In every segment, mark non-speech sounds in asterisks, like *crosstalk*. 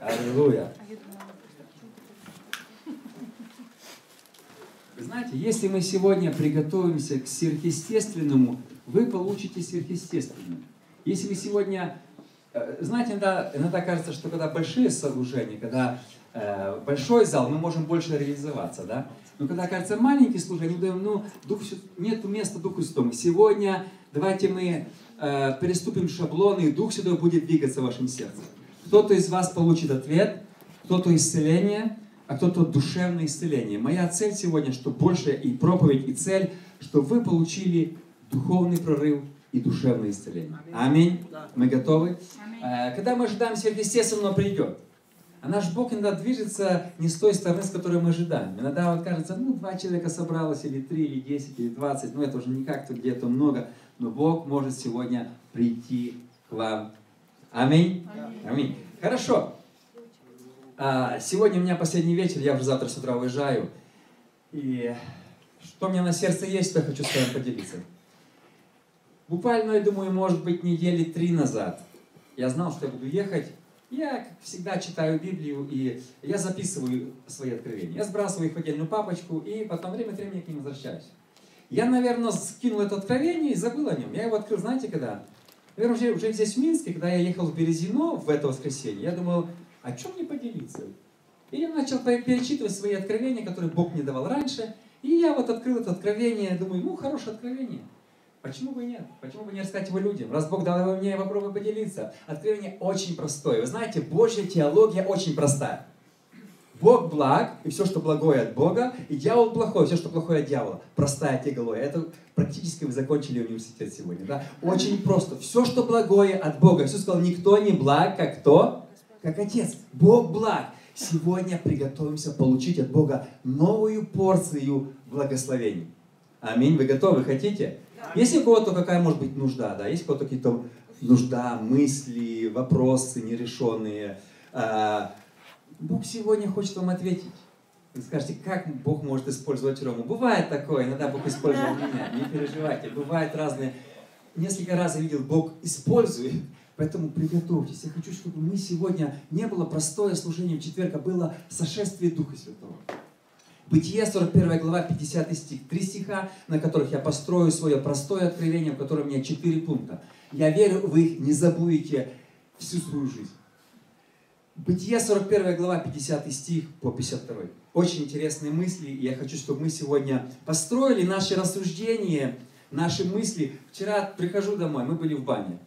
Аллилуйя. Вы знаете, если мы сегодня приготовимся к сверхъестественному, вы получите сверхъестественное. Если вы сегодня... э, Знаете, иногда, иногда кажется, что когда большие служения, когда э, большой зал, мы можем больше реализоваться, да? Но когда кажется маленькие служения, мы думаем, ну, Дух, нет места Духу Святому. Сегодня давайте мы э, переступим шаблоны, и Дух Святой будет двигаться в вашем сердце. Кто-то из вас получит ответ, кто-то исцеление, а кто-то душевное исцеление. Моя цель сегодня, что больше и проповедь, и цель, что вы получили духовный прорыв и душевное исцеление. Аминь. Мы готовы? Э, Когда мы ожидаем сверхъестественного придет. А наш Бог иногда движется не с той стороны, с которой мы ожидаем. Иногда вот кажется, ну, два человека собралось, или три, или десять, или двадцать, ну, это уже не как-то где-то много, но Бог может сегодня прийти к вам. Аминь. Аминь. Хорошо. А, Сегодня у меня последний вечер, я уже завтра с утра уезжаю. И что у меня на сердце есть, то я хочу с вами поделиться. Буквально, я думаю, может быть, недели три назад я знал, что я буду ехать. Я, как всегда, читаю Библию, и я записываю свои откровения. Я сбрасываю их в отдельную папочку, и потом время от времени к ним возвращаюсь. Я, наверное, скинул это откровение и забыл о нем. Я его открыл, знаете, когда? Наверное, уже, уже здесь, в Минске, когда я ехал в Березино в это воскресенье, я думал, о чем мне поделиться? И я начал пе- перечитывать свои откровения, которые Бог мне давал раньше. И я вот открыл это откровение, думаю, ну, хорошее откровение. Почему бы и нет? Почему бы не рассказать его людям? Раз Бог дал его мне, я попробую поделиться. Откровение очень простое. Вы знаете, Божья теология очень простая. Бог благ, и все, что благое от Бога, и дьявол плохой, все, что плохое от дьявола. Простая теология. Это практически вы закончили университет сегодня. Да? Очень просто. Все, что благое от Бога. Иисус сказал, никто не благ, как кто? Как Отец. Бог благ. Сегодня приготовимся получить от Бога новую порцию благословений. Аминь. Вы готовы? Хотите? Есть ли у кого-то какая может быть нужда? Да? Есть у кого-то какие-то нужда, мысли, вопросы нерешенные? Бог сегодня хочет вам ответить. Вы скажете, как Бог может использовать Рому? Бывает такое, иногда Бог использовал меня, не переживайте. Бывают разные... Несколько раз я видел, Бог использует, поэтому приготовьтесь. Я хочу, чтобы мы сегодня не было простое служение в четверг, а было сошествие Духа Святого. Бытие, 41 глава, 50 стих. Три стиха, на которых я построю свое простое откровение, в котором у меня четыре пункта. Я верю, вы их не забудете всю свою жизнь. Бытие, 41 глава, 50 стих по 52. Очень интересные мысли, и я хочу, чтобы мы сегодня построили наши рассуждения, наши мысли. Вчера прихожу домой, мы были в бане.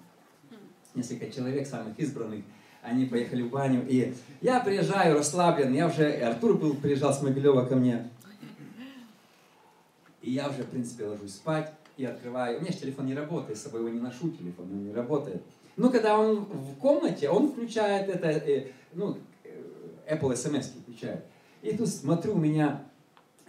Несколько человек, самых избранных, они поехали в баню, и я приезжаю расслаблен, я уже, Артур был, приезжал с Могилева ко мне, и я уже, в принципе, ложусь спать, и открываю, у меня же телефон не работает, с собой его не ношу, телефон он не работает. Ну, когда он в комнате, он включает это, э, ну, э, Apple SMS включает. И тут смотрю, у меня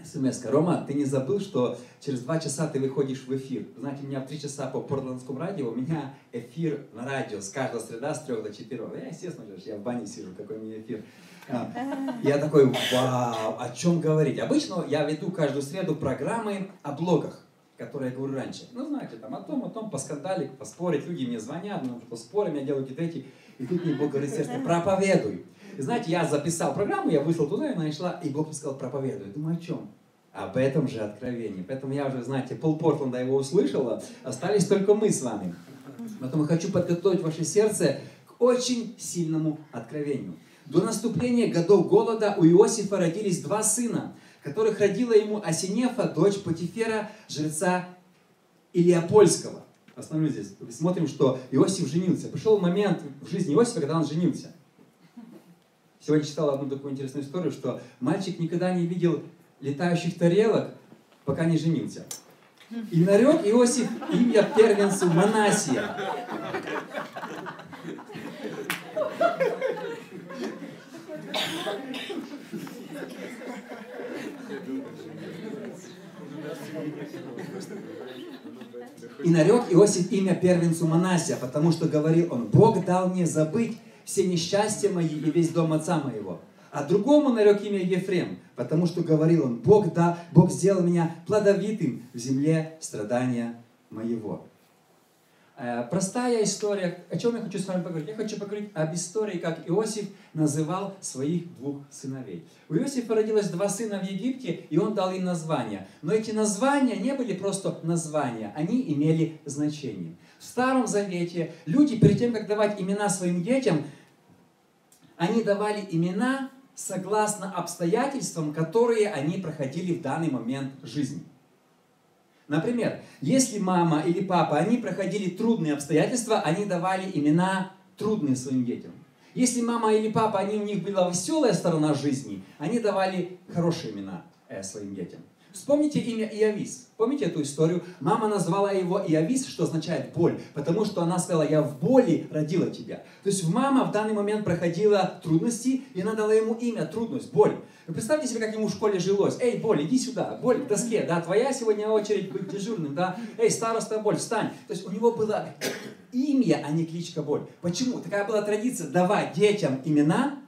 смс Рома, ты не забыл, что через два часа ты выходишь в эфир? Знаете, у меня в три часа по Портландскому радио, у меня эфир на радио с каждой среда с трех до четырех. Я, естественно, я в бане сижу, какой мне эфир. А, Я такой, вау, о чем говорить? Обычно я веду каждую среду программы о блогах которые я говорю раньше. Ну, знаете, там о том, о том, поскандалить, поспорить. Люди мне звонят, ну, поспорим, я делаю какие-то эти. И тут мне Бог говорит, сердце, проповедуй. И знаете, я записал программу, я вышел туда, и она шла, и Бог мне сказал, проповедуй. Думаю, о чем? Об этом же откровении. Поэтому я уже, знаете, пол Портленда его услышала, остались только мы с вами. Поэтому хочу подготовить ваше сердце к очень сильному откровению. До наступления годов голода у Иосифа родились два сына, которых родила ему Асинефа, дочь Патифера, жреца Илиопольского. Остановлюсь здесь. Смотрим, что Иосиф женился. Пришел момент в жизни Иосифа, когда он женился. Сегодня читал одну такую интересную историю, что мальчик никогда не видел летающих тарелок, пока не женился. И нарек Иосиф имя первенцу Манасия. И нарек Иосиф имя первенцу Манасия, потому что говорил он, Бог дал мне забыть все несчастья мои и весь дом отца моего. А другому нарек имя Ефрем, потому что говорил он, Бог, да, Бог сделал меня плодовитым в земле страдания моего. Э, простая история. О чем я хочу с вами поговорить? Я хочу поговорить об истории, как Иосиф называл своих двух сыновей. У Иосифа родилось два сына в Египте, и он дал им названия. Но эти названия не были просто названия, они имели значение. В Старом Завете люди перед тем, как давать имена своим детям, они давали имена согласно обстоятельствам, которые они проходили в данный момент жизни. Например, если мама или папа, они проходили трудные обстоятельства, они давали имена трудные своим детям. Если мама или папа, они, у них была веселая сторона жизни, они давали хорошие имена э, своим детям. Вспомните имя Иовис. Помните эту историю? Мама назвала его Иовис, что означает боль, потому что она сказала, я в боли родила тебя. То есть мама в данный момент проходила трудности, и она дала ему имя, трудность, боль. Вы представьте себе, как ему в школе жилось. Эй, боль, иди сюда, боль к доске, да, твоя сегодня очередь быть дежурным, да. Эй, староста, боль, встань. То есть у него было имя, а не кличка боль. Почему? Такая была традиция давать детям имена,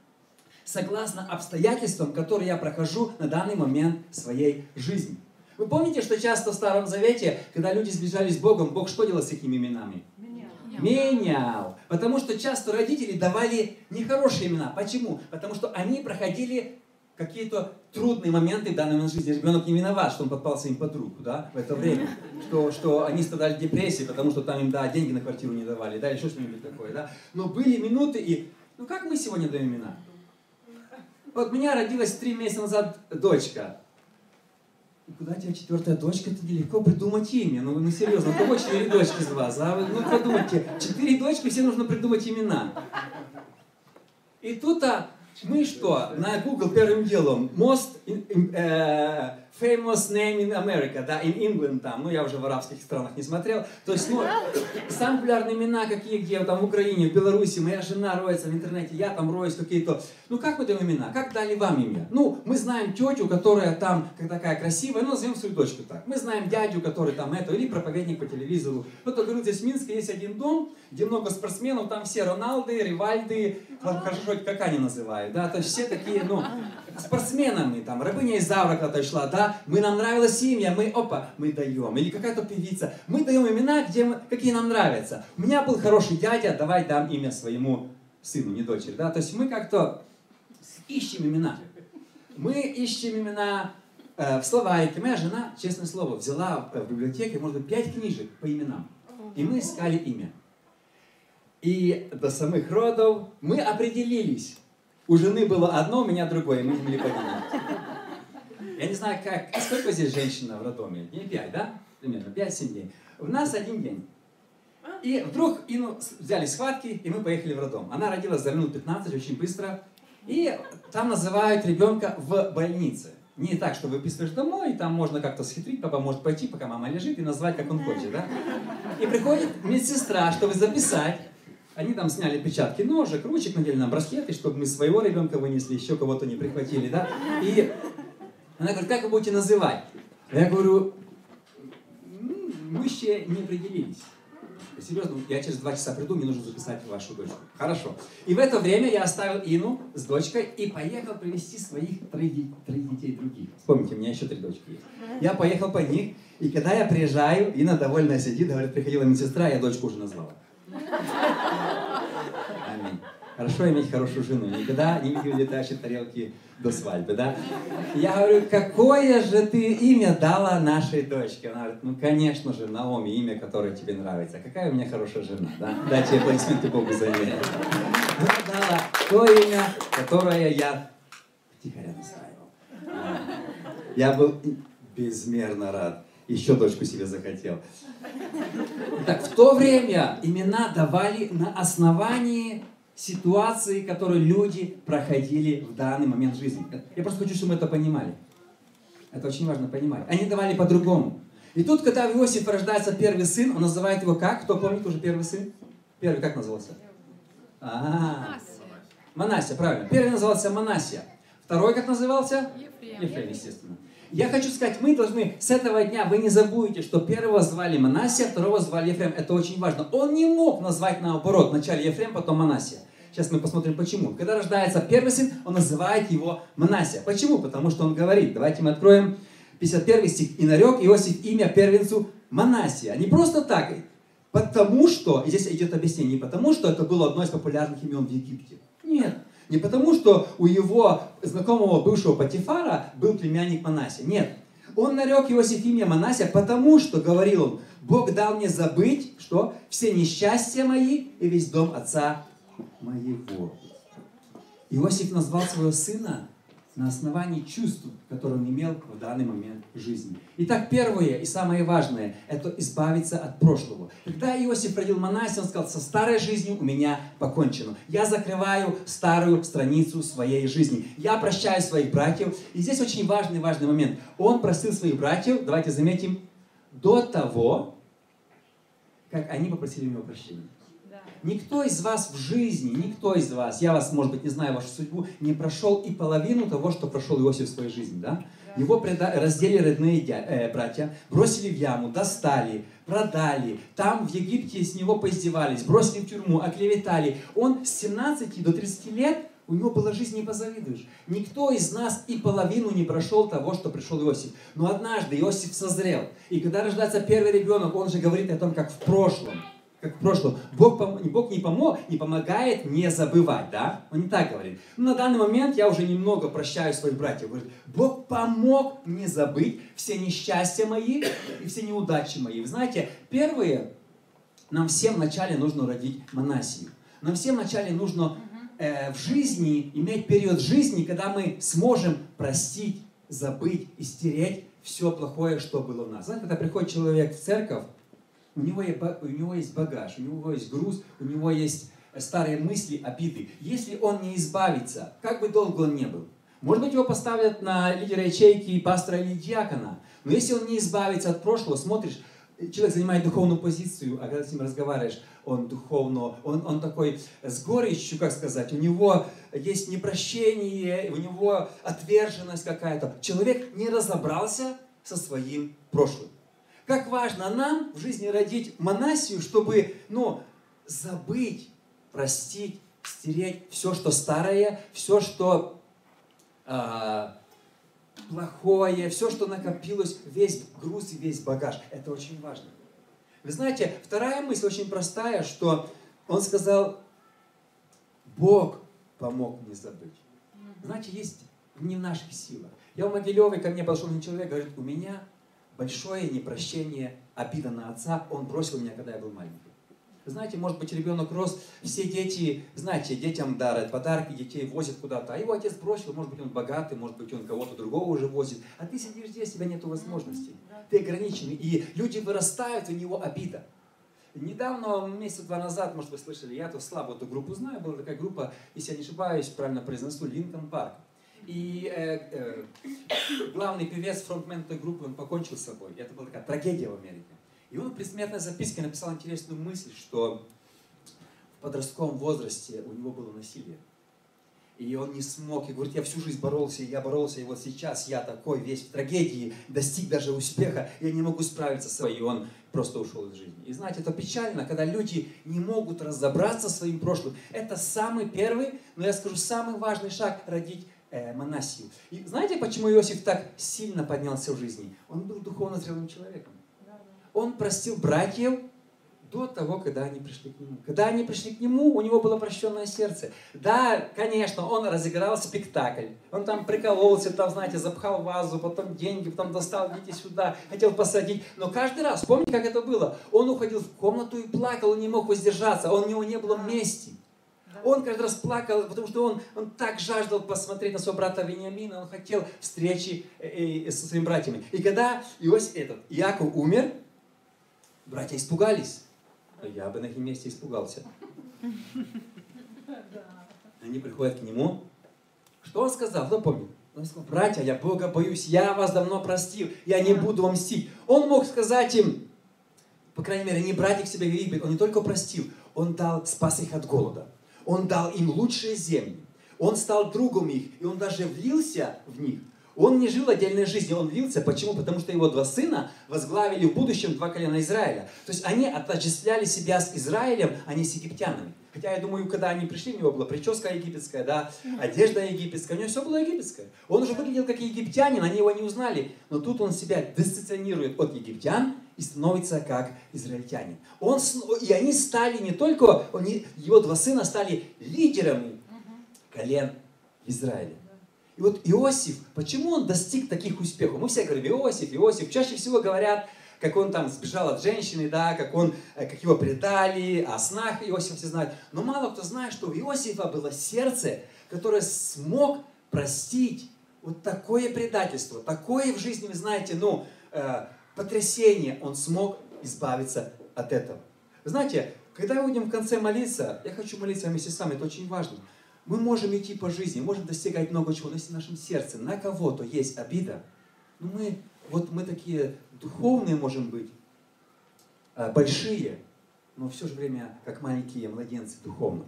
согласно обстоятельствам, которые я прохожу на данный момент своей жизни. Вы помните, что часто в Старом Завете, когда люди сближались с Богом, Бог что делал с этими именами? Менял. Менял. Потому что часто родители давали нехорошие имена. Почему? Потому что они проходили какие-то трудные моменты в данной жизни. Ребенок не виноват, что он попался им под руку, да, в это время. Что, что они страдали депрессией, потому что там им, да, деньги на квартиру не давали, да, еще что-нибудь такое, да. Но были минуты, и, ну как мы сегодня даем имена? Вот у меня родилась три месяца назад дочка. И куда тебя четвертая дочка? Это нелегко придумать имя. Ну, ну серьезно, у кого четыре дочки из вас? А? Ну, подумайте, четыре дочки, все нужно придумать имена. И тут-то мы что, на Google первым делом, most э, famous name in America, да, in England там, ну я уже в арабских странах не смотрел, то есть, ну, самые популярные имена какие, где там в Украине, в Беларуси, моя жена роется в интернете, я там роюсь какие-то, ну как вы даем имена, как дали вам имя? Ну, мы знаем тетю, которая там такая красивая, ну назовем свою дочку так, мы знаем дядю, который там это, или проповедник по телевизору. Вот, я говорю, здесь в Минске есть один дом, где много спортсменов, там все Роналды, Ривальды, хорошо, как они называют, да, то есть все такие, ну, спортсменами, там, рабыня из Завра когда-то шла, да, мы, нам нравилась семья, мы, опа, мы даем. Или какая-то певица, мы даем имена, где мы, какие нам нравятся. У меня был хороший дядя, давай дам имя своему сыну, не дочери, да, то есть мы как-то ищем имена. Мы ищем имена э, в словарике. Моя жена, честное слово, взяла в библиотеке, может быть, пять книжек по именам. И мы искали имя. И до самых родов мы определились, у жены было одно, у меня другое, мы не могли поменять. Я не знаю, как, сколько здесь женщина в роддоме? Дней пять, да? Примерно, пять-семь дней. У нас один день. И вдруг Ину взяли схватки, и мы поехали в роддом. Она родилась за минут 15, очень быстро. И там называют ребенка в больнице. Не так, что выписываешь домой, и там можно как-то схитрить, папа может пойти, пока мама лежит, и назвать, как он хочет, да? И приходит медсестра, чтобы записать, они там сняли печатки ножек, ручек, надели нам браслеты, чтобы мы своего ребенка вынесли, еще кого-то не прихватили, да? И она говорит, как вы будете называть? Я говорю, мы еще не определились. Серьезно, я через два часа приду, мне нужно записать вашу дочку. Хорошо. И в это время я оставил Ину с дочкой и поехал привести своих троих, троих детей других. Вспомните, у меня еще три дочки есть. Я поехал по них, и когда я приезжаю, Ина довольная сидит, говорит, приходила медсестра, я дочку уже назвала. Хорошо иметь хорошую жену. Никогда не видел летающие тарелки до свадьбы, да? Я говорю, какое же ты имя дала нашей дочке? Она говорит, ну, конечно же, Наоми, имя, которое тебе нравится. Какая у меня хорошая жена, да? Дайте аплодисменты Богу за нее. Она дала то имя, которое я втихаря настраивал. Я был безмерно рад. Еще дочку себе захотел. Так, в то время имена давали на основании ситуации, которые люди проходили в данный момент жизни. Я просто хочу, чтобы мы это понимали. Это очень важно понимать. Они давали по-другому. И тут, когда в Иосиф рождается первый сын, он называет его как? Кто помнит уже первый сын? Первый как назывался? А, Манасия, правильно. Первый назывался Манасия. Второй как назывался? Ефрем. Ефрем, естественно. Я хочу сказать, мы должны с этого дня, вы не забудете, что первого звали Манасия, второго звали Ефрем. Это очень важно. Он не мог назвать наоборот, вначале Ефрем, потом Манасия. Сейчас мы посмотрим, почему. Когда рождается первый сын, он называет его Манасия. Почему? Потому что он говорит, давайте мы откроем 51 стих. «И нарек Иосиф имя первенцу Манасия». Не просто так. Потому что, и здесь идет объяснение, не потому что это было одно из популярных имен в Египте. Нет. Не потому, что у его знакомого бывшего Патифара был племянник Манасия. Нет. Он нарек Иосиф имя Манасия, потому что, говорил он, Бог дал мне забыть, что все несчастья мои и весь дом отца моего. Иосиф назвал своего сына на основании чувств, которые он имел в данный момент жизни. Итак, первое и самое важное – это избавиться от прошлого. Когда Иосиф родил Манасия, он сказал, со старой жизнью у меня покончено. Я закрываю старую страницу своей жизни. Я прощаю своих братьев. И здесь очень важный, важный момент. Он простил своих братьев, давайте заметим, до того, как они попросили у него прощения. Никто из вас в жизни, никто из вас, я вас, может быть, не знаю вашу судьбу, не прошел и половину того, что прошел Иосиф в своей жизни, да? Его преда... раздели родные дя... э, братья, бросили в яму, достали, продали. Там в Египте с него поиздевались, бросили в тюрьму, оклеветали. Он с 17 до 30 лет, у него была жизнь, не позавидуешь. Никто из нас и половину не прошел того, что пришел Иосиф. Но однажды Иосиф созрел. И когда рождается первый ребенок, он же говорит о том, как в прошлом – как в прошлом, Бог, Бог не, помог, не помогает не забывать, да? Он не так говорит. Но на данный момент я уже немного прощаю своих братьев. Говорит, Бог помог мне забыть все несчастья мои и все неудачи мои. Вы знаете, первые, нам всем вначале нужно родить монасию. Нам всем вначале нужно э, в жизни иметь период жизни, когда мы сможем простить, забыть и стереть все плохое, что было у нас. Знаете, когда приходит человек в церковь, у него, у него есть багаж, у него есть груз, у него есть старые мысли, обиды. Если он не избавится, как бы долго он не был, может быть, его поставят на лидера ячейки пастора или диакона, но если он не избавится от прошлого, смотришь, человек занимает духовную позицию, а когда с ним разговариваешь, он духовно, он, он такой с горечью, как сказать, у него есть непрощение, у него отверженность какая-то. Человек не разобрался со своим прошлым. Как важно нам в жизни родить монасию, чтобы, ну, забыть, простить, стереть все, что старое, все, что э, плохое, все, что накопилось, весь груз и весь багаж. Это очень важно. Вы знаете, вторая мысль очень простая, что он сказал, Бог помог мне забыть. Знаете, есть не в наших силах. Я в Могилеве, ко мне подошел человек, говорит, у меня большое непрощение, обида на отца, он бросил меня, когда я был маленький. Знаете, может быть, ребенок рос, все дети, знаете, детям дарят подарки, детей возят куда-то, а его отец бросил, может быть, он богатый, может быть, он кого-то другого уже возит, а ты сидишь здесь, у тебя нет возможностей, ты ограниченный, и люди вырастают, у него обида. Недавно, месяца два назад, может, вы слышали, я то слабо эту группу знаю, была такая группа, если я не ошибаюсь, правильно произнесу, Линкольн Парк. И э, э, главный певец, фронтмен этой группы, он покончил с собой. И это была такая трагедия в Америке. И он в предсмертной записке написал интересную мысль, что в подростковом возрасте у него было насилие. И он не смог, и говорит, я всю жизнь боролся, и я боролся, и вот сейчас я такой весь в трагедии, достиг даже успеха, я не могу справиться с собой, и он просто ушел из жизни. И знаете, это печально, когда люди не могут разобраться с своим прошлым. Это самый первый, но я скажу, самый важный шаг родить э, монасию. И знаете, почему Иосиф так сильно поднялся в жизни? Он был духовно зрелым человеком. Он простил братьев до того, когда они пришли к нему. Когда они пришли к нему, у него было прощенное сердце. Да, конечно, он разыграл спектакль. Он там прикололся, там, знаете, запхал вазу, потом деньги, потом достал, идите сюда, хотел посадить. Но каждый раз, помните, как это было? Он уходил в комнату и плакал, он не мог воздержаться, он, у него не было мести. Он каждый раз плакал, потому что он, он так жаждал посмотреть на своего брата Вениамина, он хотел встречи э, э, со своими братьями. И когда Иосиф, этот, Иаков умер, братья испугались. Я бы на их месте испугался. Они приходят к нему. Что он сказал? Кто помнит? Он сказал, братья, я Бога боюсь, я вас давно простил, я не буду вам мстить. Он мог сказать им, по крайней мере, не брать их себе в он не только простил, он дал, спас их от голода. Он дал им лучшие земли. Он стал другом их, и он даже влился в них. Он не жил отдельной жизнью, он влился. Почему? Потому что его два сына возглавили в будущем два колена Израиля. То есть они отождествляли себя с Израилем, а не с египтянами. Хотя я думаю, когда они пришли, у него была прическа египетская, да, одежда египетская, у него все было египетское. Он уже выглядел как египтянин, они его не узнали. Но тут он себя дистанционирует от египтян и становится как израильтянин. Он, и они стали не только, они, его два сына стали лидерами колен Израиля. И вот Иосиф, почему он достиг таких успехов? Мы все говорим, Иосиф, Иосиф. Чаще всего говорят, как он там сбежал от женщины, да, как, он, э, как его предали, о снах Иосифа все знают. Но мало кто знает, что у Иосифа было сердце, которое смог простить вот такое предательство, такое в жизни, вы знаете, ну, э, потрясение, он смог избавиться от этого. знаете, когда мы будем в конце молиться, я хочу молиться вместе с вами, это очень важно. Мы можем идти по жизни, можем достигать много чего, но если в нашем сердце на кого-то есть обида, ну мы, вот мы такие духовные можем быть, э, большие, но в то же время как маленькие младенцы духовно.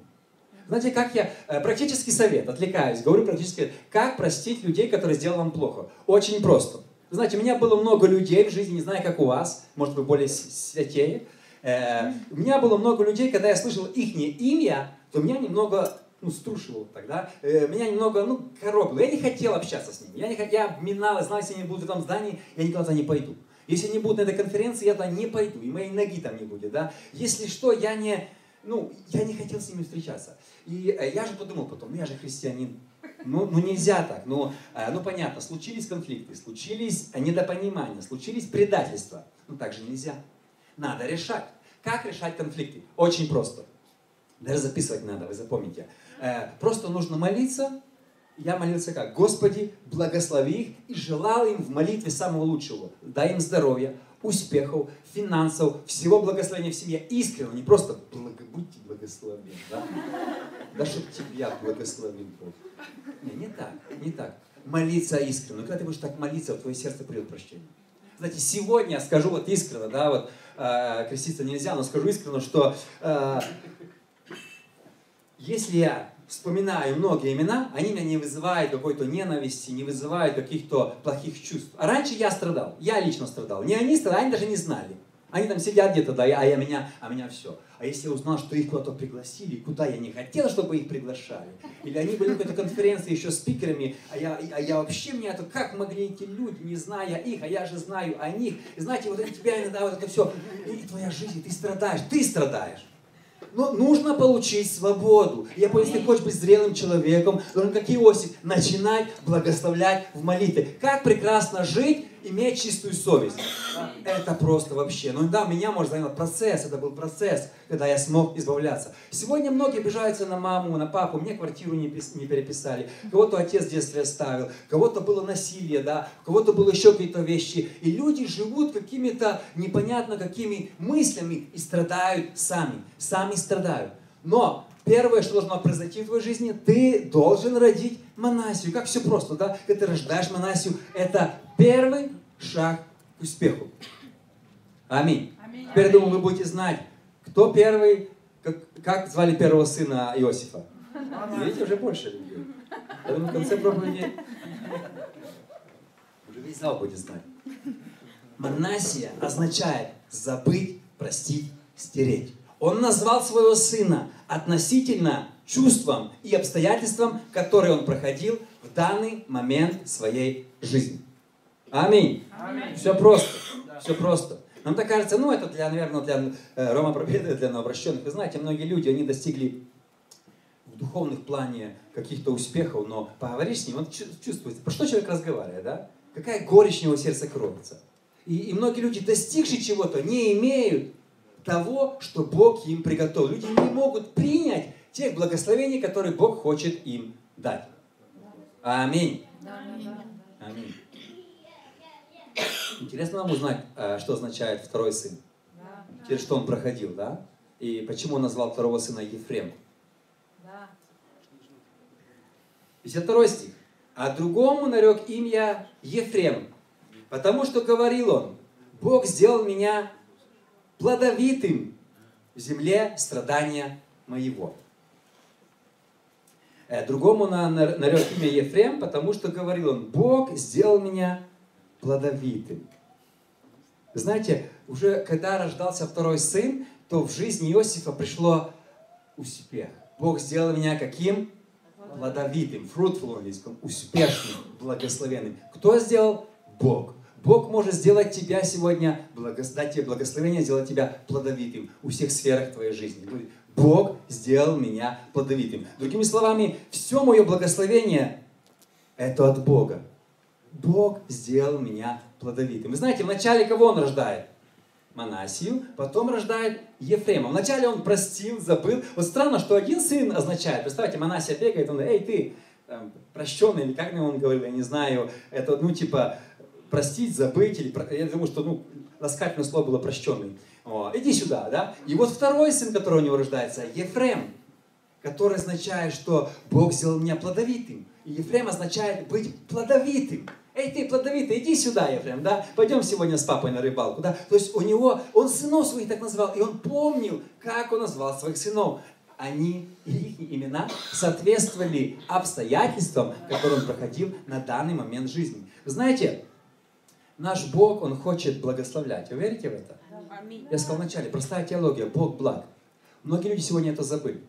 Знаете, как я, э, практический совет, отвлекаюсь, говорю практически, как простить людей, которые сделали вам плохо. Очень просто. Знаете, у меня было много людей в жизни, не знаю, как у вас, может, вы более святее. Э, у меня было много людей, когда я слышал их имя, то меня немного ну, струшивал тогда, э, меня немного, ну, коробило. Я не хотел общаться с ними. Я, не, я минал, знал, если они будут в этом здании, я никуда не пойду. Если они будут на этой конференции, я туда не пойду, и моей ноги там не будет, да. Если что, я не, ну, я не хотел с ними встречаться. И э, я же подумал потом, ну я же христианин. Ну, ну нельзя так. Ну, э, ну понятно, случились конфликты, случились недопонимания, случились предательства. Ну так же нельзя. Надо решать. Как решать конфликты? Очень просто. Даже записывать надо, вы запомните. Э, просто нужно молиться. Я молился как? Господи, благослови их и желал им в молитве самого лучшего. Дай им здоровья, успехов, финансов, всего благословения в семье. Искренне, не просто благо, будьте благословенны, да? Да чтобы тебя благословил Бог. Не, не так, не так. Молиться искренне. Когда ты будешь так молиться, в твое сердце придет прощение. Знаете, сегодня скажу вот искренне, да, вот э, креститься нельзя, но скажу искренне, что э, если я вспоминаю многие имена, они меня не вызывают какой-то ненависти, не вызывают каких-то плохих чувств. А раньше я страдал, я лично страдал. Не они страдали, они даже не знали. Они там сидят где-то, да, а я меня, а меня все. А если я узнал, что их куда-то пригласили, куда я не хотел, чтобы их приглашали, или они были на какой-то конференции еще спикерами, а я, а я вообще, мне это, как могли эти люди, не зная их, а я же знаю о них. И знаете, вот это тебя иногда вот это все, и твоя жизнь, ты страдаешь, ты страдаешь. Но нужно получить свободу. Я понял, если хочешь быть зрелым человеком, должен, как Иосиф, начинать благословлять в молитве. Как прекрасно жить, иметь чистую совесть. Это просто вообще. Ну да, меня, может, занял процесс. Это был процесс, когда я смог избавляться. Сегодня многие обижаются на маму, на папу. Мне квартиру не, не переписали. Кого-то отец в детстве оставил. Кого-то было насилие, да. Кого-то было еще какие-то вещи. И люди живут какими-то непонятно какими мыслями и страдают сами. Сами страдают. Но первое, что должно произойти в твоей жизни, ты должен родить монасию. Как все просто, да? Когда ты рождаешь монасию, это первый шаг к успеху. Аминь. Аминь. Теперь, думаю, вы будете знать, кто первый, как, как звали первого сына Иосифа. Видите, уже больше людей. Поэтому в конце проповеди уже весь зал будет знать. Монасия означает забыть, простить, стереть. Он назвал своего сына относительно чувствам и обстоятельствам, которые он проходил в данный момент своей жизни. Аминь. Аминь. Все просто. Да. Все просто. Нам так кажется, ну это для, наверное, для э, Рома Пробеды, для новообращенных. Вы знаете, многие люди, они достигли в духовных плане каких-то успехов, но поговоришь с ним, он чувствует, про что человек разговаривает, да? Какая горечь у него сердце кроется. И, и многие люди, достигшие чего-то, не имеют того, что Бог им приготовил. Люди не могут принять тех благословений, которые Бог хочет им дать. Аминь. Аминь. Интересно нам узнать, э, что означает второй сын. Через что он проходил, да? И почему он назвал второго сына Ефрем. 52 стих. А другому нарек имя Ефрем, потому что говорил он, Бог сделал меня плодовитым в земле страдания моего. Э, другому нарек имя Ефрем, потому что говорил он, Бог сделал меня плодовитым. Знаете, уже когда рождался второй сын, то в жизни Иосифа пришло успех. Бог сделал меня каким? Плодовитым, fruitful английском, успешным, благословенным. Кто сделал? Бог. Бог может сделать тебя сегодня, дать тебе благословение, сделать тебя плодовитым у всех сферах твоей жизни. Бог сделал меня плодовитым. Другими словами, все мое благословение – это от Бога. Бог сделал меня плодовитым. Вы знаете, вначале кого Он рождает? Манасию, потом рождает Ефрема. Вначале он простил, забыл. Вот странно, что один сын означает, представьте, Манасия бегает, он, эй, ты, там, прощенный, или как он говорил, я не знаю, это, ну, типа, простить, забыть, или, я думаю, что, ну, ласкательное слово было прощенный. О, иди сюда, да? И вот второй сын, который у него рождается, Ефрем, который означает, что Бог сделал меня плодовитым. И Ефрем означает быть плодовитым. Эй, ты плодовитый, иди сюда, Ефрем, да? Пойдем сегодня с папой на рыбалку, да? То есть у него, он сынов своих так назвал, и он помнил, как он назвал своих сынов. Они, их имена соответствовали обстоятельствам, которые он проходил на данный момент жизни. Знаете, наш Бог, Он хочет благословлять. Вы верите в это? Я сказал вначале, простая теология, Бог благ. Многие люди сегодня это забыли.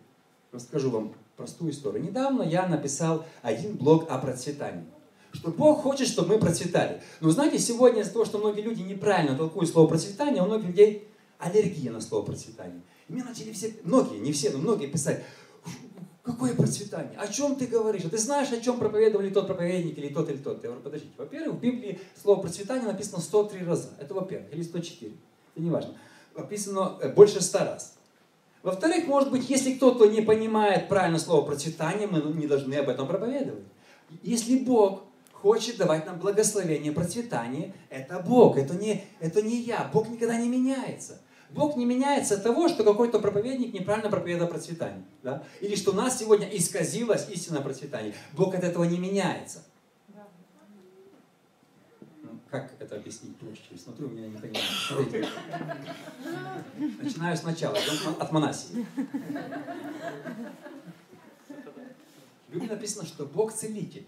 Расскажу вам простую историю. Недавно я написал один блог о процветании. Что Бог хочет, чтобы мы процветали. Но знаете, сегодня из-за того, что многие люди неправильно толкуют слово процветание, у многих людей аллергия на слово процветание. И мне начали все, многие, не все, но многие писать, Какое процветание? О чем ты говоришь? А ты знаешь, о чем проповедовали тот проповедник или тот или тот? Я говорю, подождите. Во-первых, в Библии слово процветание написано 103 раза. Это во-первых. Или 104. Это не важно. Написано э, больше 100 раз. Во-вторых, может быть, если кто-то не понимает правильно слово процветание, мы не должны об этом проповедовать. Если Бог хочет давать нам благословение, процветание, это Бог, это не, это не я. Бог никогда не меняется. Бог не меняется от того, что какой-то проповедник неправильно проповедовал процветание. Да? Или что у нас сегодня исказилось истинное процветание. Бог от этого не меняется. Ну, как это объяснить проще? Смотрю, меня не понимаю. Начинаю сначала, от Манасии. В Библии написано, что Бог целитель.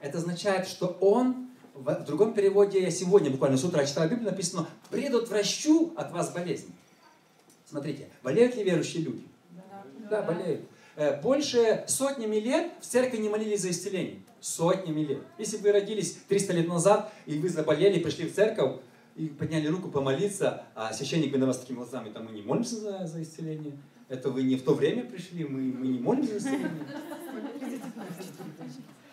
Это означает, что Он в другом переводе я сегодня буквально с утра читал Библию, написано «предотвращу от вас болезнь». Смотрите, болеют ли верующие люди? Да, да болеют. Э, больше сотнями лет в церкви не молились за исцеление. Сотнями лет. Если бы вы родились 300 лет назад, и вы заболели, пришли в церковь, и подняли руку помолиться, а священник на вас такими глазами, там мы не молимся за, за исцеление. Это вы не в то время пришли, мы, мы не молимся за исцеление.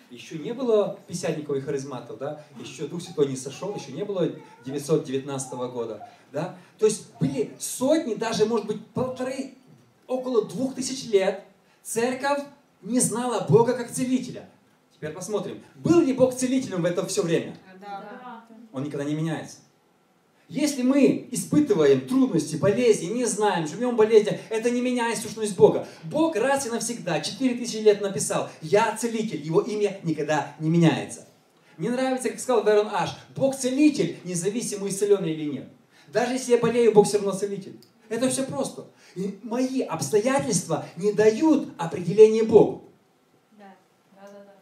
Еще не было писятников и харизматов, да? Еще Дух Святой не сошел, еще не было 919 года, да? То есть были сотни, даже, может быть, полторы, около двух тысяч лет церковь не знала Бога как целителя. Теперь посмотрим, был ли Бог целителем в это все время? Да. Он никогда не меняется. Если мы испытываем трудности, болезни, не знаем, живем болезни, это не меняет сущность Бога. Бог раз и навсегда, 4000 лет написал, я целитель, его имя никогда не меняется. Мне нравится, как сказал Верон Аш, Бог целитель, независимо исцеленный или нет. Даже если я болею, Бог все равно целитель. Это все просто. И мои обстоятельства не дают определения Богу. Да. Да, да, да.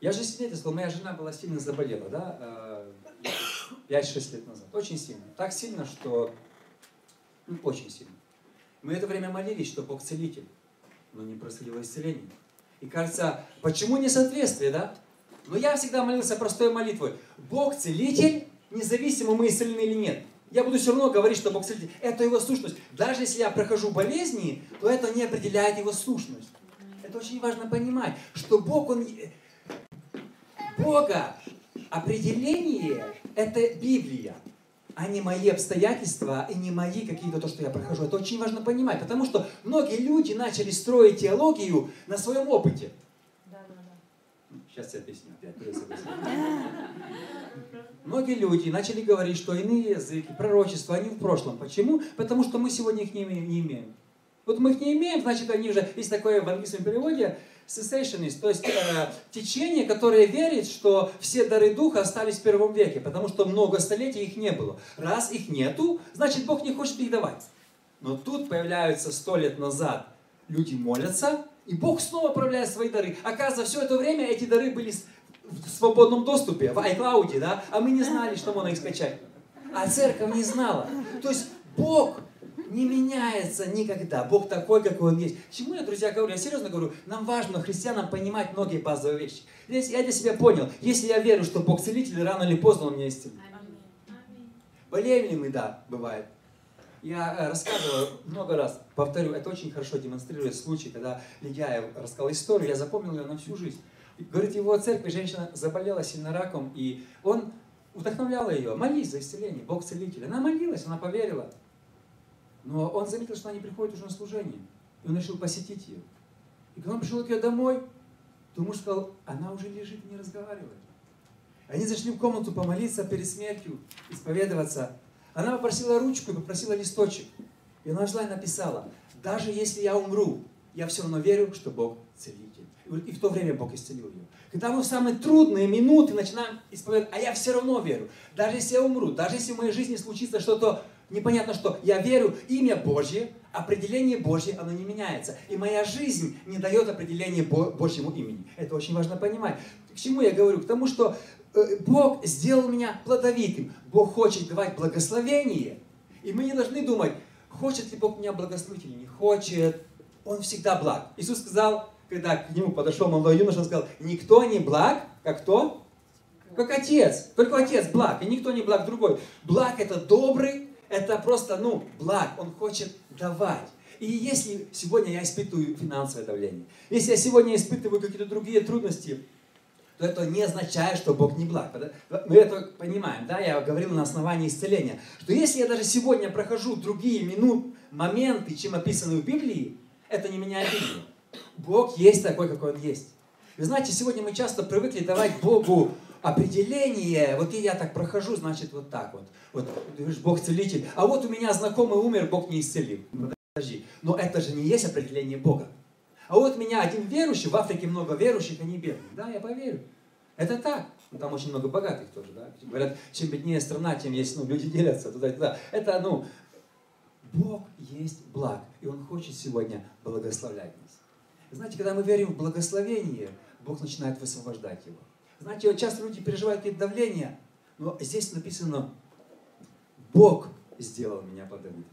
Я же свидетельствовал, моя жена была сильно заболела, да, э, 5-6 лет назад. Очень сильно. Так сильно, что... Ну, очень сильно. Мы это время молились, что Бог целитель, но не происходило исцеление. И кажется, почему несоответствие, да? Но я всегда молился простой молитвой. Бог целитель, независимо мы исцелены или нет. Я буду все равно говорить, что Бог целитель. Это его сущность. Даже если я прохожу болезни, то это не определяет его сущность. Это очень важно понимать, что Бог, Он... Бога определение – это Библия, а не мои обстоятельства и не мои какие-то то, что я прохожу. Это очень важно понимать, потому что многие люди начали строить теологию на своем опыте. Сейчас я объясню опять. Многие люди начали говорить, что иные языки, пророчества, они в прошлом. Почему? Потому что мы сегодня их не имеем. Вот мы их не имеем, значит, они уже, есть такое в английском переводе, cessationist, то есть э, течение, которое верит, что все дары Духа остались в первом веке, потому что много столетий их не было. Раз их нету, значит Бог не хочет их давать. Но тут появляются сто лет назад люди молятся, и Бог снова проявляет свои дары. Оказывается, все это время эти дары были в свободном доступе, в iCloud, да, а мы не знали, что можно их скачать. А церковь не знала. То есть Бог не меняется никогда. Бог такой, какой Он есть. Чему я, друзья, говорю? Я серьезно говорю, нам важно, христианам, понимать многие базовые вещи. Здесь я для себя понял, если я верю, что Бог целитель, рано или поздно Он меня исцелит. Болеем ли мы? Да, бывает. Я э, рассказывал много раз, повторю, это очень хорошо демонстрирует случай, когда Легяев рассказал историю, я запомнил ее на всю жизнь. Говорит, его церкви женщина заболела сильно раком, и он вдохновлял ее, молись за исцеление, Бог целитель. Она молилась, она поверила. Но он заметил, что она не приходит уже на служение. И он решил посетить ее. И когда он пришел к ее домой, то муж сказал, она уже лежит и не разговаривает. Они зашли в комнату помолиться перед смертью, исповедоваться. Она попросила ручку и попросила листочек. И она взяла и написала, даже если я умру, я все равно верю, что Бог целитель. И в то время Бог исцелил ее. Когда мы в самые трудные минуты начинаем исповедовать, а я все равно верю. Даже если я умру, даже если в моей жизни случится что-то непонятно что, я верю, имя Божье, определение Божье, оно не меняется. И моя жизнь не дает определения Божьему имени. Это очень важно понимать. К чему я говорю? К тому, что э, Бог сделал меня плодовитым. Бог хочет давать благословение. И мы не должны думать, хочет ли Бог меня благословить или не хочет. Он всегда благ. Иисус сказал, когда к нему подошел молодой юноша, он сказал, никто не благ, как кто? Как отец. Только отец благ, и никто не благ другой. Благ это добрый, это просто, ну, благ. Он хочет давать. И если сегодня я испытываю финансовое давление, если я сегодня испытываю какие-то другие трудности, то это не означает, что Бог не благ. Мы это понимаем, да, я говорил на основании исцеления, что если я даже сегодня прохожу другие минут, моменты, чем описаны в Библии, это не меняет Библию. Бог есть такой, какой Он есть. Вы знаете, сегодня мы часто привыкли давать Богу определение, вот я так прохожу, значит вот так вот. Вот, говоришь, Бог целитель. А вот у меня знакомый умер, Бог не исцелил. Подожди, но это же не есть определение Бога. А вот меня один верующий, в Африке много верующих, они бедные. Да, я поверю. Это так. Ну, там очень много богатых тоже, да. Говорят, чем беднее страна, тем есть, ну, люди *laughs* делятся туда и туда. Это, ну, Бог есть благ, и Он хочет сегодня благословлять нас. Знаете, когда мы верим в благословение, Бог начинает высвобождать его. Знаете, вот часто люди переживают какие-то давления, но здесь написано, Бог сделал меня плодовитым.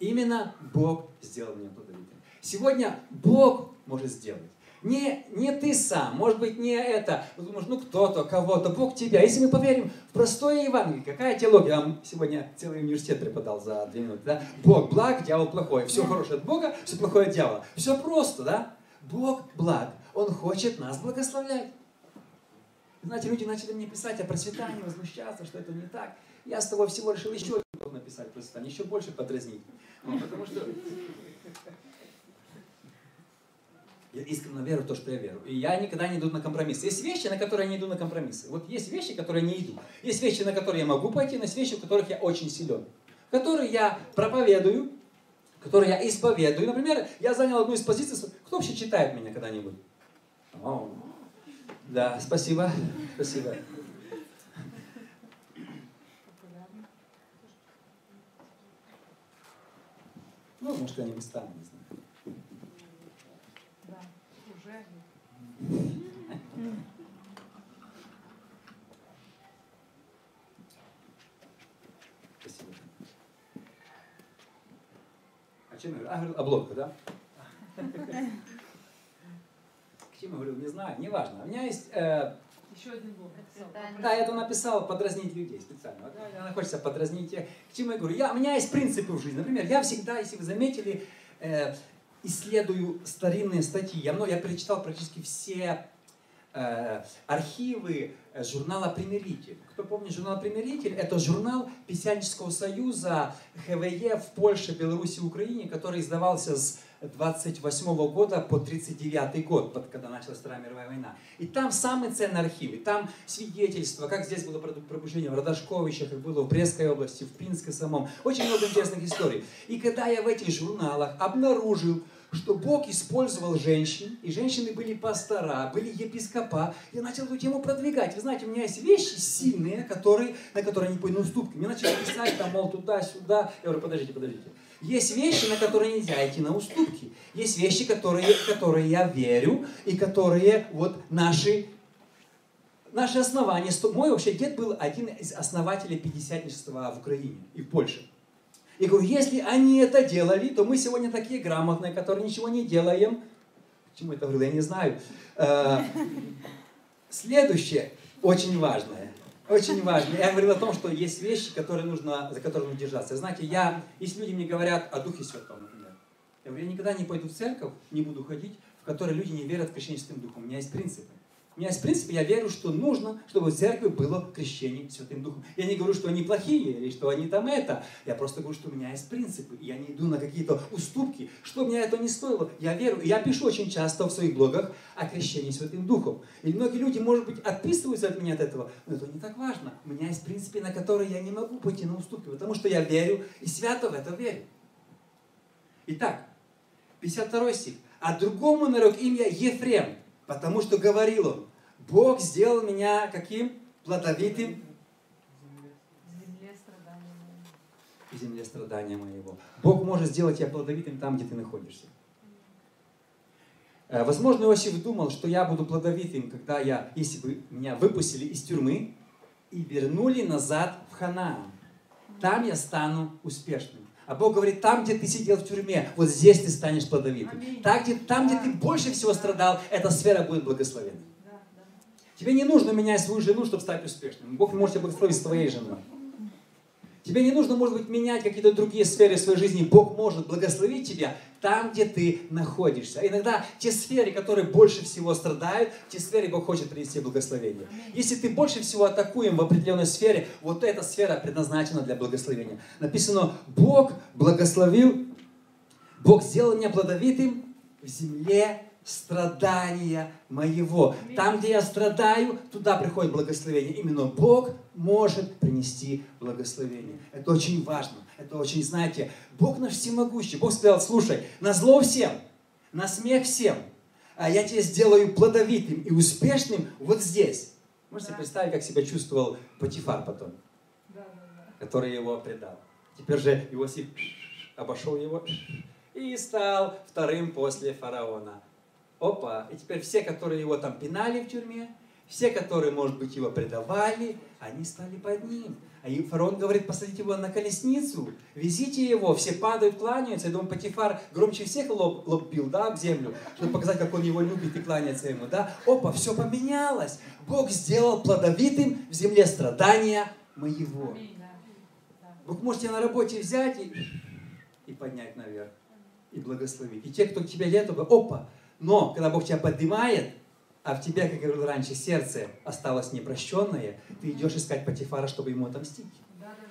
Именно Бог сделал меня плодовитым. Сегодня Бог может сделать. Не, не ты сам, может быть, не это. Думаешь, ну кто-то, кого-то, Бог тебя. Если мы поверим в простое Евангелие, какая теология? Я вам сегодня целый университет преподал за две минуты. Да? Бог благ, дьявол плохой. Все хорошее от Бога, все плохое от дьявола. Все просто, да? Бог благ. Он хочет нас благословлять. Знаете, люди начали мне писать о процветании, возмущаться, что это не так. Я с того всего решил еще написать процветание, еще больше подразнить. Потому что я искренне верю в то, что я верю. И я никогда не иду на компромиссы. Есть вещи, на которые я не иду на компромиссы. Вот есть вещи, которые я не иду. Есть вещи, на которые я могу пойти, но есть вещи, в которых я очень силен. Которые я проповедую, которые я исповедую. Например, я занял одну из позиций. Кто вообще читает меня когда-нибудь? Да, спасибо. Спасибо. Ну, может, они стану, не знаю. Да, уже. Спасибо. А чем я говорю? А, говорил, обломка, да? Чем я говорил, не знаю, неважно. У меня есть... Э, еще один блок. Да, это он написал подразнить людей специально. Она хочется подразнить. К чему я говорю? Я, у меня есть принципы в жизни. Например, я всегда, если вы заметили, э, исследую старинные статьи. Я, много, я перечитал практически все э, архивы э, журнала «Примиритель». Кто помнит журнал «Примиритель»? Это журнал Писянческого союза ХВЕ в Польше, Беларуси, Украине, который издавался с 28 года по 39 год, когда началась Вторая мировая война. И там самые ценные архивы, там свидетельства, как здесь было пробуждение в Родошковичах, как было в Брестской области, в Пинске самом. Очень много интересных историй. И когда я в этих журналах обнаружил, что Бог использовал женщин, и женщины были пастора, были епископа. Я начал эту тему продвигать. Вы знаете, у меня есть вещи сильные, которые, на которые не пойду уступки. Мне начали писать там, мол, туда-сюда. Я говорю, подождите, подождите. Есть вещи, на которые нельзя идти на уступки. Есть вещи, которые, которые я верю, и которые вот наши, наши основания. Мой вообще дед был один из основателей пятидесятничества в Украине и в Польше. И говорю, если они это делали, то мы сегодня такие грамотные, которые ничего не делаем. Почему это говорю, я не знаю. Э, следующее, очень важное. Очень важно. Я говорил о том, что есть вещи, которые нужно, за которые нужно держаться. Знаете, я, если люди мне говорят о Духе Святом, например, я говорю, я никогда не пойду в церковь, не буду ходить, в которой люди не верят в крещение Духом. У меня есть принципы. У меня есть принцип, я верю, что нужно, чтобы в церкви было крещение Святым Духом. Я не говорю, что они плохие или что они там это. Я просто говорю, что у меня есть принципы. Я не иду на какие-то уступки. Что мне это не стоило, я верю. Я пишу очень часто в своих блогах о крещении Святым Духом. И многие люди, может быть, отписываются от меня от этого. Но это не так важно. У меня есть принципы, на которые я не могу пойти на уступки. Потому что я верю и свято в это верю. Итак, 52 стих. А другому нарек имя Ефрем Потому что говорил он, Бог сделал меня каким? Плодовитым. Земле страдания моего. Бог может сделать тебя плодовитым там, где ты находишься. Э, возможно, Иосиф думал, что я буду плодовитым, когда я, если бы меня выпустили из тюрьмы и вернули назад в Ханаан. Там я стану успешным. А Бог говорит, там, где ты сидел в тюрьме, вот здесь ты станешь плодовитым. Там где, там, где ты больше всего страдал, эта сфера будет благословена. Тебе не нужно менять свою жену, чтобы стать успешным. Бог может тебя благословить с твоей женой. Тебе не нужно, может быть, менять какие-то другие сферы своей жизни. Бог может благословить тебя там, где ты находишься. Иногда те сферы, которые больше всего страдают, те сферы Бог хочет принести благословение. Если ты больше всего атакуем в определенной сфере, вот эта сфера предназначена для благословения. Написано, Бог благословил, Бог сделал меня плодовитым в земле страдания моего. Там, где я страдаю, туда приходит благословение. Именно Бог может принести благословение. Это очень важно. Это очень, знаете, Бог наш всемогущий. Бог сказал, слушай, на зло всем, на смех всем, а я тебя сделаю плодовитым и успешным вот здесь. Можете да. представить, как себя чувствовал Патифар потом, да, да, да. который его предал. Теперь же Иосиф обошел его и стал вторым после фараона. Опа, и теперь все, которые его там пинали в тюрьме, все, которые, может быть, его предавали, они стали под ним. А фараон говорит, посадите его на колесницу, везите его, все падают, кланяются. Я думаю, Патифар громче всех лоб, лоб бил, да, в землю, чтобы показать, как он его любит и кланяется ему, да. Опа, все поменялось. Бог сделал плодовитым в земле страдания моего. Бог может тебя на работе взять и, и поднять наверх, и благословить. И те, кто к тебе лето, опа, но когда Бог тебя поднимает, а в тебе, как я говорил раньше, сердце осталось непрощенное, ты идешь искать Патифара, чтобы ему отомстить.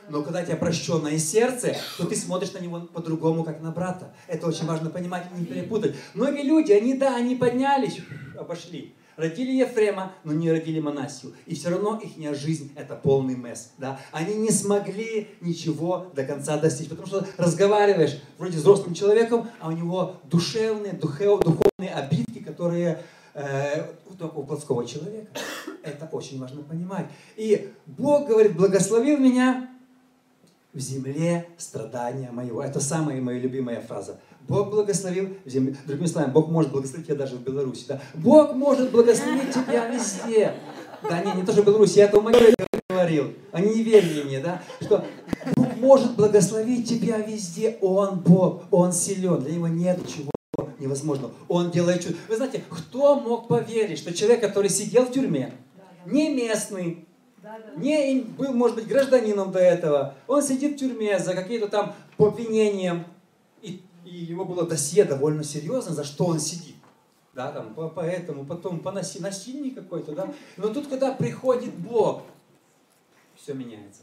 Но когда у тебя прощенное сердце, то ты смотришь на него по-другому, как на брата. Это очень важно понимать и не перепутать. Многие люди, они, да, они поднялись, обошли. Родили Ефрема, но не родили Манасию. И все равно их жизнь – это полный месс. Да? Они не смогли ничего до конца достичь. Потому что разговариваешь вроде взрослым человеком, а у него душевные, духовные обидки, которые э, у плотского человека. Это очень важно понимать. И Бог говорит, благословил меня в земле страдания моего. Это самая моя любимая фраза. Бог благословил в. Другими словами, Бог может благословить тебя даже в Беларуси. Да? Бог может благословить тебя везде. Да, не, не то, что в Беларуси, я это в Могиле говорил. Они не верили мне, да, что Бог может благословить тебя везде. Он Бог, Он силен, для Него нет чего невозможного. Он делает чудо. Вы знаете, кто мог поверить, что человек, который сидел в тюрьме, не местный, не был, может быть, гражданином до этого, он сидит в тюрьме за какие-то там обвинением, и его было досье довольно серьезно, за что он сидит. Да, там, по, поэтому, потом по наси, насильник какой-то, да. Но тут, когда приходит Бог, все меняется.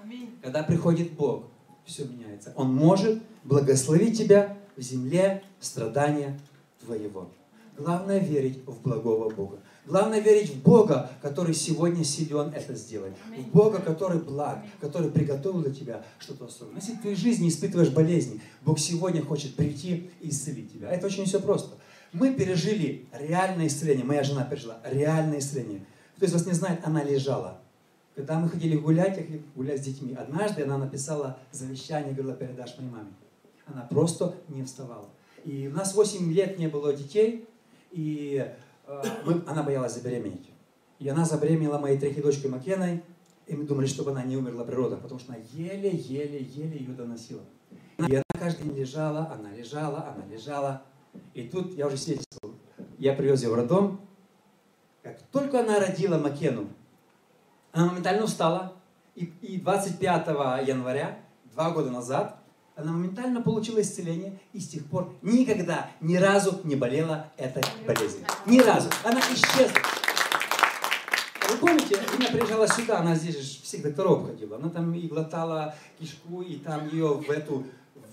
Аминь. Когда приходит Бог, все меняется. Он может благословить тебя в земле страдания твоего. Главное верить в благого Бога. Главное верить в Бога, который сегодня силен это сделать. В Бога, который благ, который приготовил для тебя что-то особенное. Если в твоей жизни испытываешь болезни, Бог сегодня хочет прийти и исцелить тебя. Это очень все просто. Мы пережили реальное исцеление. Моя жена пережила реальное исцеление. Кто из вас не знает, она лежала. Когда мы ходили гулять, гулять с детьми, однажды она написала завещание, говорила, передашь моей маме. Она просто не вставала. И у нас 8 лет не было детей, и она боялась забеременеть. И она забеременела моей третьей дочкой Макеной, И мы думали, чтобы она не умерла природа, потому что она еле-еле-еле ее доносила. И она каждый день лежала, она лежала, она лежала. И тут я уже свидетельствовал. Я привез ее в роддом. Как только она родила Макену, она моментально встала. И, и 25 января, два года назад, она моментально получила исцеление и с тех пор никогда, ни разу не болела этой болезнью. Ни разу. Она исчезла. Вы помните, она приезжала сюда, она здесь же всех докторов ходила. Она там и глотала кишку, и там ее в эту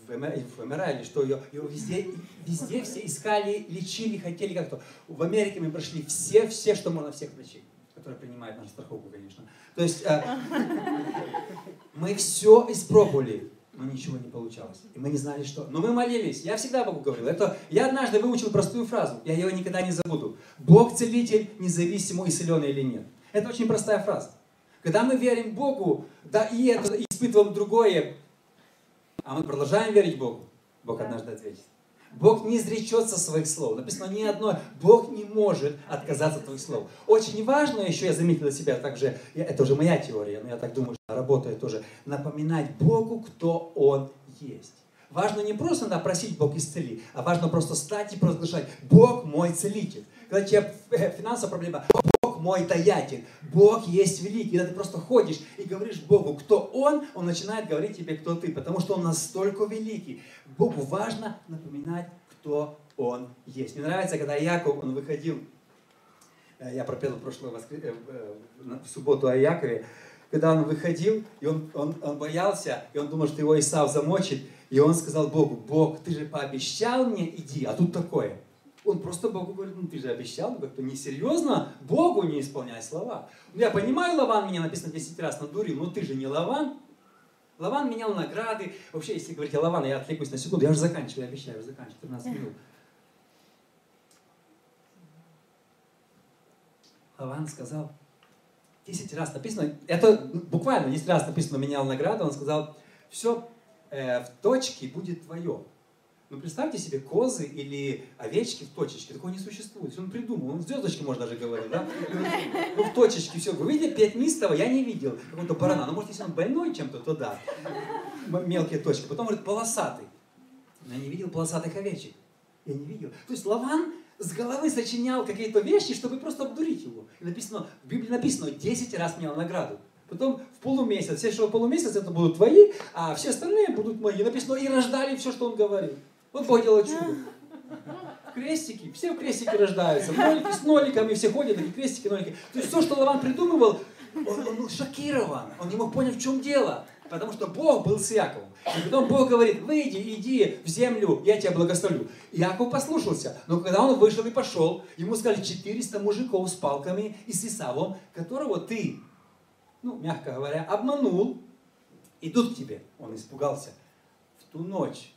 в МРА или что, ее, ее везде, везде все искали, лечили, хотели как-то. В Америке мы прошли все, все, что можно, всех врачей, которые принимают нашу страховку, конечно. То есть э, *laughs* мы все испробовали, но ничего не получалось. И мы не знали, что. Но мы молились. Я всегда Богу говорил. Это, я однажды выучил простую фразу. Я ее никогда не забуду. Бог целитель, независимо, исцеленный или нет. Это очень простая фраза. Когда мы верим Богу, да и это испытываем другое, а мы продолжаем верить Богу, Бог однажды ответит. Бог не изречется своих слов. Написано ни одно. Бог не может отказаться от твоих слов. Очень важно, еще я заметил для себя также, это уже моя теория, но я так думаю, что работает тоже, напоминать Богу, кто Он есть. Важно не просто надо просить Бог исцели, а важно просто стать и провозглашать, Бог мой целитель. Когда у тебя финансовая проблема, мой даятель. Бог есть великий. Когда ты просто ходишь и говоришь Богу, кто Он, Он начинает говорить тебе, кто ты, потому что Он настолько великий. Богу важно напоминать, кто Он есть. Мне нравится, когда Яков, он выходил, э, я пропел в прошлую воскр... Э, э, в субботу о Якове, когда он выходил, и он, он, он боялся, и он думал, что его Исав замочит, и он сказал Богу, Бог, ты же пообещал мне, иди, а тут такое – он просто Богу говорит, ну ты же обещал, ну как-то несерьезно, Богу не исполняй слова. Ну я понимаю, Лаван меня написано 10 раз надурил, но ты же не Лаван. Лаван менял награды. Вообще, если говорить о Лаване, я отвлекусь на секунду, я уже заканчиваю, я обещаю, уже заканчиваю, 13 минут. Лаван сказал, 10 раз написано, это буквально 10 раз написано, менял награду, он сказал, все э, в точке будет твое. Ну, представьте себе козы или овечки в точечке. Такого не существует. Он придумал. Он в звездочке, можно даже говорить, да? Ну, в точечке все. Вы видели пятнистого? Я не видел. Какого-то барана. Ну, может, если он больной чем-то, то да. Мелкие точки. Потом, говорит, полосатый. Я не видел полосатых овечек. Я не видел. То есть Лаван с головы сочинял какие-то вещи, чтобы просто обдурить его. И написано, в Библии написано, 10 раз менял награду. Потом в полумесяц, в полумесяц, это будут твои, а все остальные будут мои. Написано, и рождали все, что он говорил. Вот делает чудо. Крестики, все в крестике рождаются. Нолики с ноликами, все ходят, такие крестики, нолики. То есть все, что Лаван придумывал, он, он был шокирован. Он не мог понять, в чем дело. Потому что Бог был с Яковом. И потом Бог говорит, выйди, иди в землю, я тебя благословлю. Яков послушался. Но когда он вышел и пошел, ему сказали 400 мужиков с палками и с Исавом, которого ты, ну, мягко говоря, обманул, идут к тебе. Он испугался. В ту ночь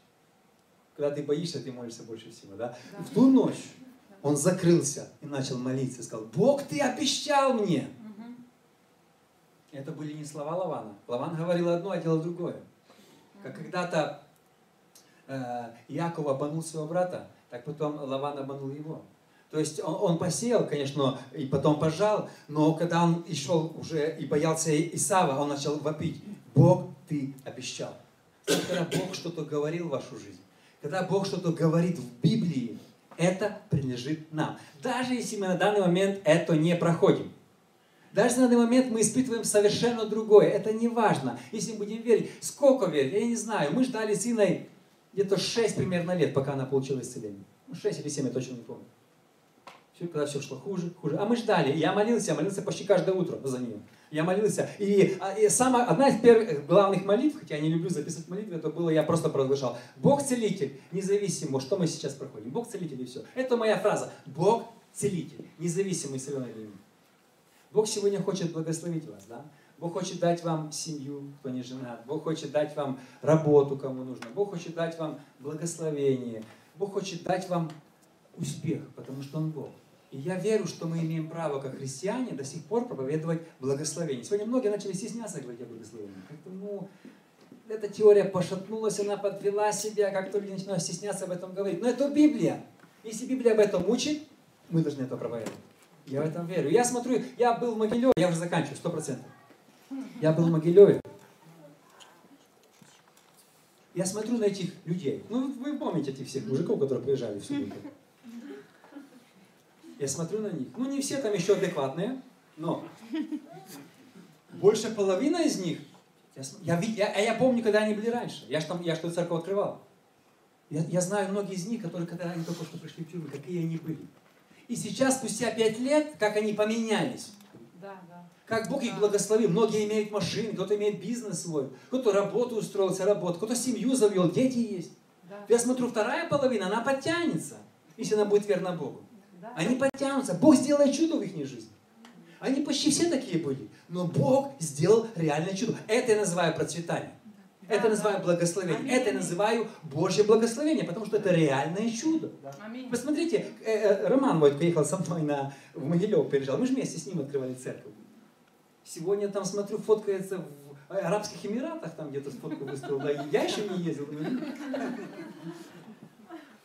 когда ты боишься, ты молишься больше всего, да? да. В ту ночь он закрылся и начал молиться, и сказал, Бог, ты обещал мне. Угу. Это были не слова Лавана. Лаван говорил одно, а делал другое. Как когда-то э, Яков обманул своего брата, так потом Лаван обманул его. То есть он, он посеял, конечно, и потом пожал, но когда он и шел уже и боялся Исава, он начал вопить, Бог, ты обещал. Когда Бог что-то говорил в вашу жизнь, когда Бог что-то говорит в Библии, это принадлежит нам. Даже если мы на данный момент это не проходим. Даже на данный момент мы испытываем совершенно другое. Это не важно. Если мы будем верить, сколько верить, я не знаю. Мы ждали с Иной где-то 6 примерно лет, пока она получила исцеление. 6 ну, или 7, я точно не помню. Все, когда все шло хуже, хуже. А мы ждали. Я молился, я молился почти каждое утро за нее. Я молился. И, а, и самая, одна из первых главных молитв, хотя я не люблю записывать молитвы, это было, я просто провозглашал. Бог целитель, независимо, что мы сейчас проходим. Бог целитель и все. Это моя фраза. Бог целитель, независимо, исцеленный или Бог сегодня хочет благословить вас, да? Бог хочет дать вам семью, кто не женат. Бог хочет дать вам работу, кому нужно. Бог хочет дать вам благословение. Бог хочет дать вам успех, потому что Он Бог. И я верю, что мы имеем право, как христиане, до сих пор проповедовать благословение. Сегодня многие начали стесняться говорить о благословении. Как-то, ну, эта теория пошатнулась, она подвела себя, как-то люди начинают стесняться об этом говорить. Но это Библия. Если Библия об этом учит, мы должны это проповедовать. Я в этом верю. Я смотрю, я был в Могилеве, я уже заканчиваю, сто процентов. Я был в Могилеве. Я смотрю на этих людей. Ну, вы помните этих всех мужиков, которые приезжали в субботу. Я смотрю на них. Ну, не все там еще адекватные, но *laughs* больше половины из них, я, я, я, а я помню, когда они были раньше. Я же там, я что церковь открывал. Я, я знаю многие из них, которые, когда они только что пришли в тюрьму, какие они были. И сейчас, спустя пять лет, как они поменялись. Да, да. Как Бог их благословил. Многие имеют машины, кто-то имеет бизнес свой, кто-то работу устроился, работу, кто-то семью завел, дети есть. Да. Я смотрю, вторая половина, она подтянется, если она будет верна Богу. Они подтянутся. Бог сделает чудо в их жизни. Они почти все такие были. Но Бог сделал реальное чудо. Это я называю процветание. Это я называю благословение. Аминь. Это я называю Божье благословение, потому что это реальное чудо. Аминь. Посмотрите, э, э, Роман Войтко ехал со мной на, в Могилев, приезжал. Мы же вместе с ним открывали церковь. Сегодня там, смотрю, фоткается в Арабских Эмиратах, там где-то фотку выставил. Да, я еще не ездил.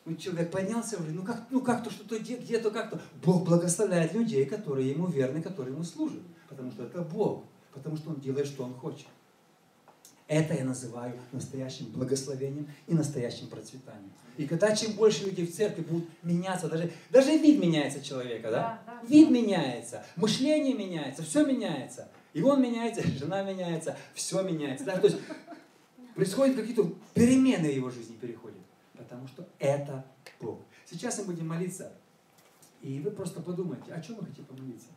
Ну, человек поднялся, говорит, ну как, ну как-то что-то где-то как-то. Бог благословляет людей, которые ему верны, которые ему служат. Потому что это Бог. Потому что Он делает, что Он хочет. Это я называю настоящим благословением и настоящим процветанием. И когда чем больше людей в церкви будут меняться, даже, даже вид меняется человека, да? да, да вид да. меняется, мышление меняется, все меняется. И он меняется, жена меняется, все меняется. Да? То есть происходят какие-то перемены в его жизни переходят. Потому что это Бог. Сейчас мы будем молиться. И вы просто подумайте, о чем вы хотите помолиться.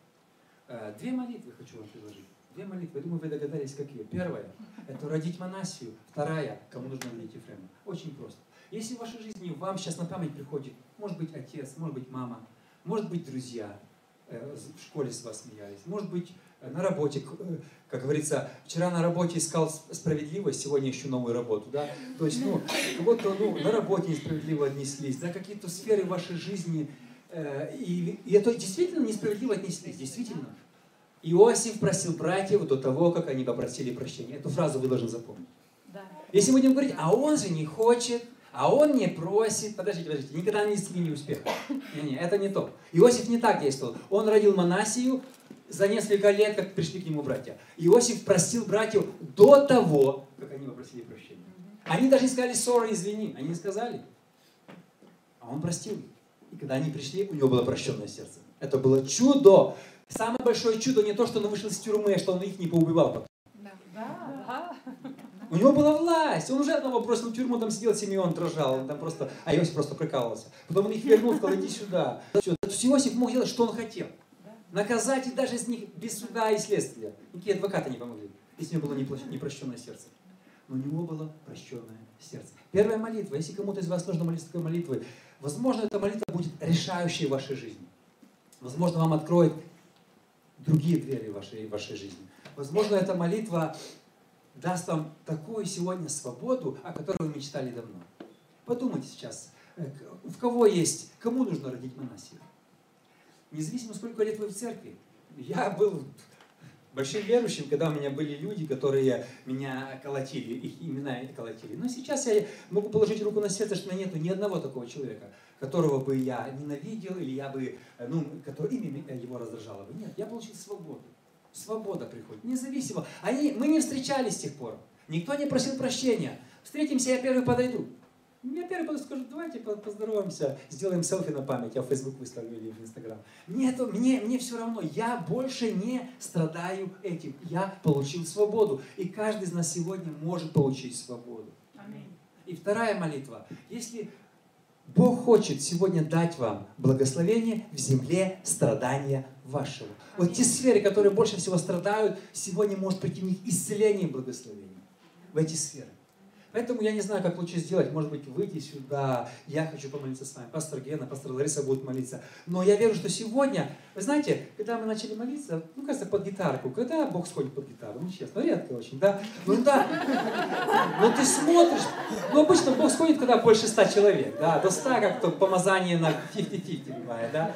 Э, две молитвы хочу вам предложить. Две молитвы. Я думаю, вы догадались, какие. Первая – это родить монасию. Вторая – кому нужно родить Ефрема. Очень просто. Если в вашей жизни вам сейчас на память приходит, может быть, отец, может быть, мама, может быть, друзья, э, в школе с вас смеялись, может быть, на работе, э, как говорится, вчера на работе искал справедливость, сегодня ищу новую работу, да, то есть, ну, кого-то, ну, на работе несправедливо отнеслись, да, какие-то сферы вашей жизни, и, и это действительно несправедливо отнеслись, действительно. Иосиф просил братьев до того, как они попросили прощения. Эту фразу вы должны запомнить. Да. Если мы будем говорить, а он же не хочет, а он не просит, подождите, подождите, никогда не свиньи успеха. Не, не, это не то. Иосиф не так действовал. Он родил Манасию за несколько лет, как пришли к нему братья. Иосиф простил братьев до того, как они попросили прощения. Они даже не сказали ссора, извини. Они не сказали. А он простил. И когда они пришли, у него было прощенное сердце. Это было чудо. Самое большое чудо не то, что он вышел из тюрьмы, что он их не поубивал. У него была власть. Он уже одного бросил в тюрьму, там сидел Симеон, дрожал. Он там просто, а Иосиф просто прикалывался. Потом он их вернул, сказал, иди сюда. Все. То Иосиф мог делать, что он хотел. Наказать их даже из них без суда и следствия. Никакие адвокаты не помогли, если у него было непрощенное сердце. Но у него было прощенное сердце. Первая молитва. Если кому-то из вас нужно молиться такой молитвой, возможно, эта молитва будет решающей в вашей жизни. Возможно, вам откроет другие двери вашей, вашей жизни. Возможно, эта молитва даст вам такую сегодня свободу, о которой вы мечтали давно. Подумайте сейчас, э, в кого есть, кому нужно родить монасию? Независимо, сколько лет вы в церкви. Я был большим верующим, когда у меня были люди, которые меня колотили, их имена колотили. Но сейчас я могу положить руку на сердце, что у меня нет ни одного такого человека, которого бы я ненавидел, или я бы, э, ну, который имя его раздражало бы. Нет, я получил свободу. Свобода приходит, независимо. Они, мы не встречались с тех пор. Никто не просил прощения. Встретимся, я первый подойду. Я первый подойду, скажу, давайте поздороваемся, сделаем селфи на память, я в Facebook выставлю или в Instagram. Нет, мне, мне все равно, я больше не страдаю этим. Я получил свободу. И каждый из нас сегодня может получить свободу. Аминь. И вторая молитва. Если Бог хочет сегодня дать вам благословение в земле страдания вашего. Вот те сферы, которые больше всего страдают, сегодня может прийти в них исцеление и благословение. В эти сферы. Поэтому я не знаю, как лучше сделать. Может быть, выйти сюда. Я хочу помолиться с вами. Пастор Гена, пастор Лариса будут молиться. Но я верю, что сегодня, вы знаете, когда мы начали молиться, ну, кажется, под гитарку. Когда Бог сходит под гитару? Ну, честно, редко очень, да? Ну, да. Ну, ты смотришь. Ну, обычно Бог сходит, когда больше ста человек, да? До ста, как то помазание на 50-50 бывает, да?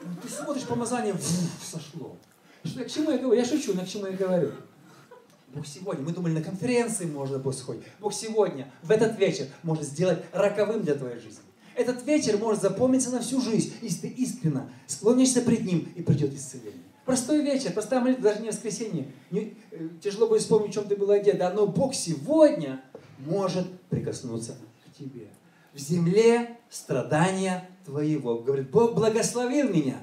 Ну, ты смотришь, помазание, сошло. Что, к чему я говорю? Я шучу, но к чему я говорю? Бог сегодня, мы думали, на конференции можно Бог сходить. Бог сегодня, в этот вечер, может сделать роковым для твоей жизни. Этот вечер может запомниться на всю жизнь, если ты искренно склонишься пред Ним и придет исцеление. Простой вечер, простая молитва, даже не воскресенье. Не, э, тяжело будет вспомнить, в чем ты был одет, да, но Бог сегодня может прикоснуться к тебе. В земле страдания твоего. Говорит, Бог благословил меня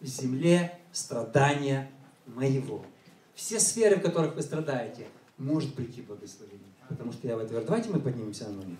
в земле страдания моего. Все сферы, в которых вы страдаете, может прийти благословение. Потому что я в это верю. Давайте мы поднимемся на ноги.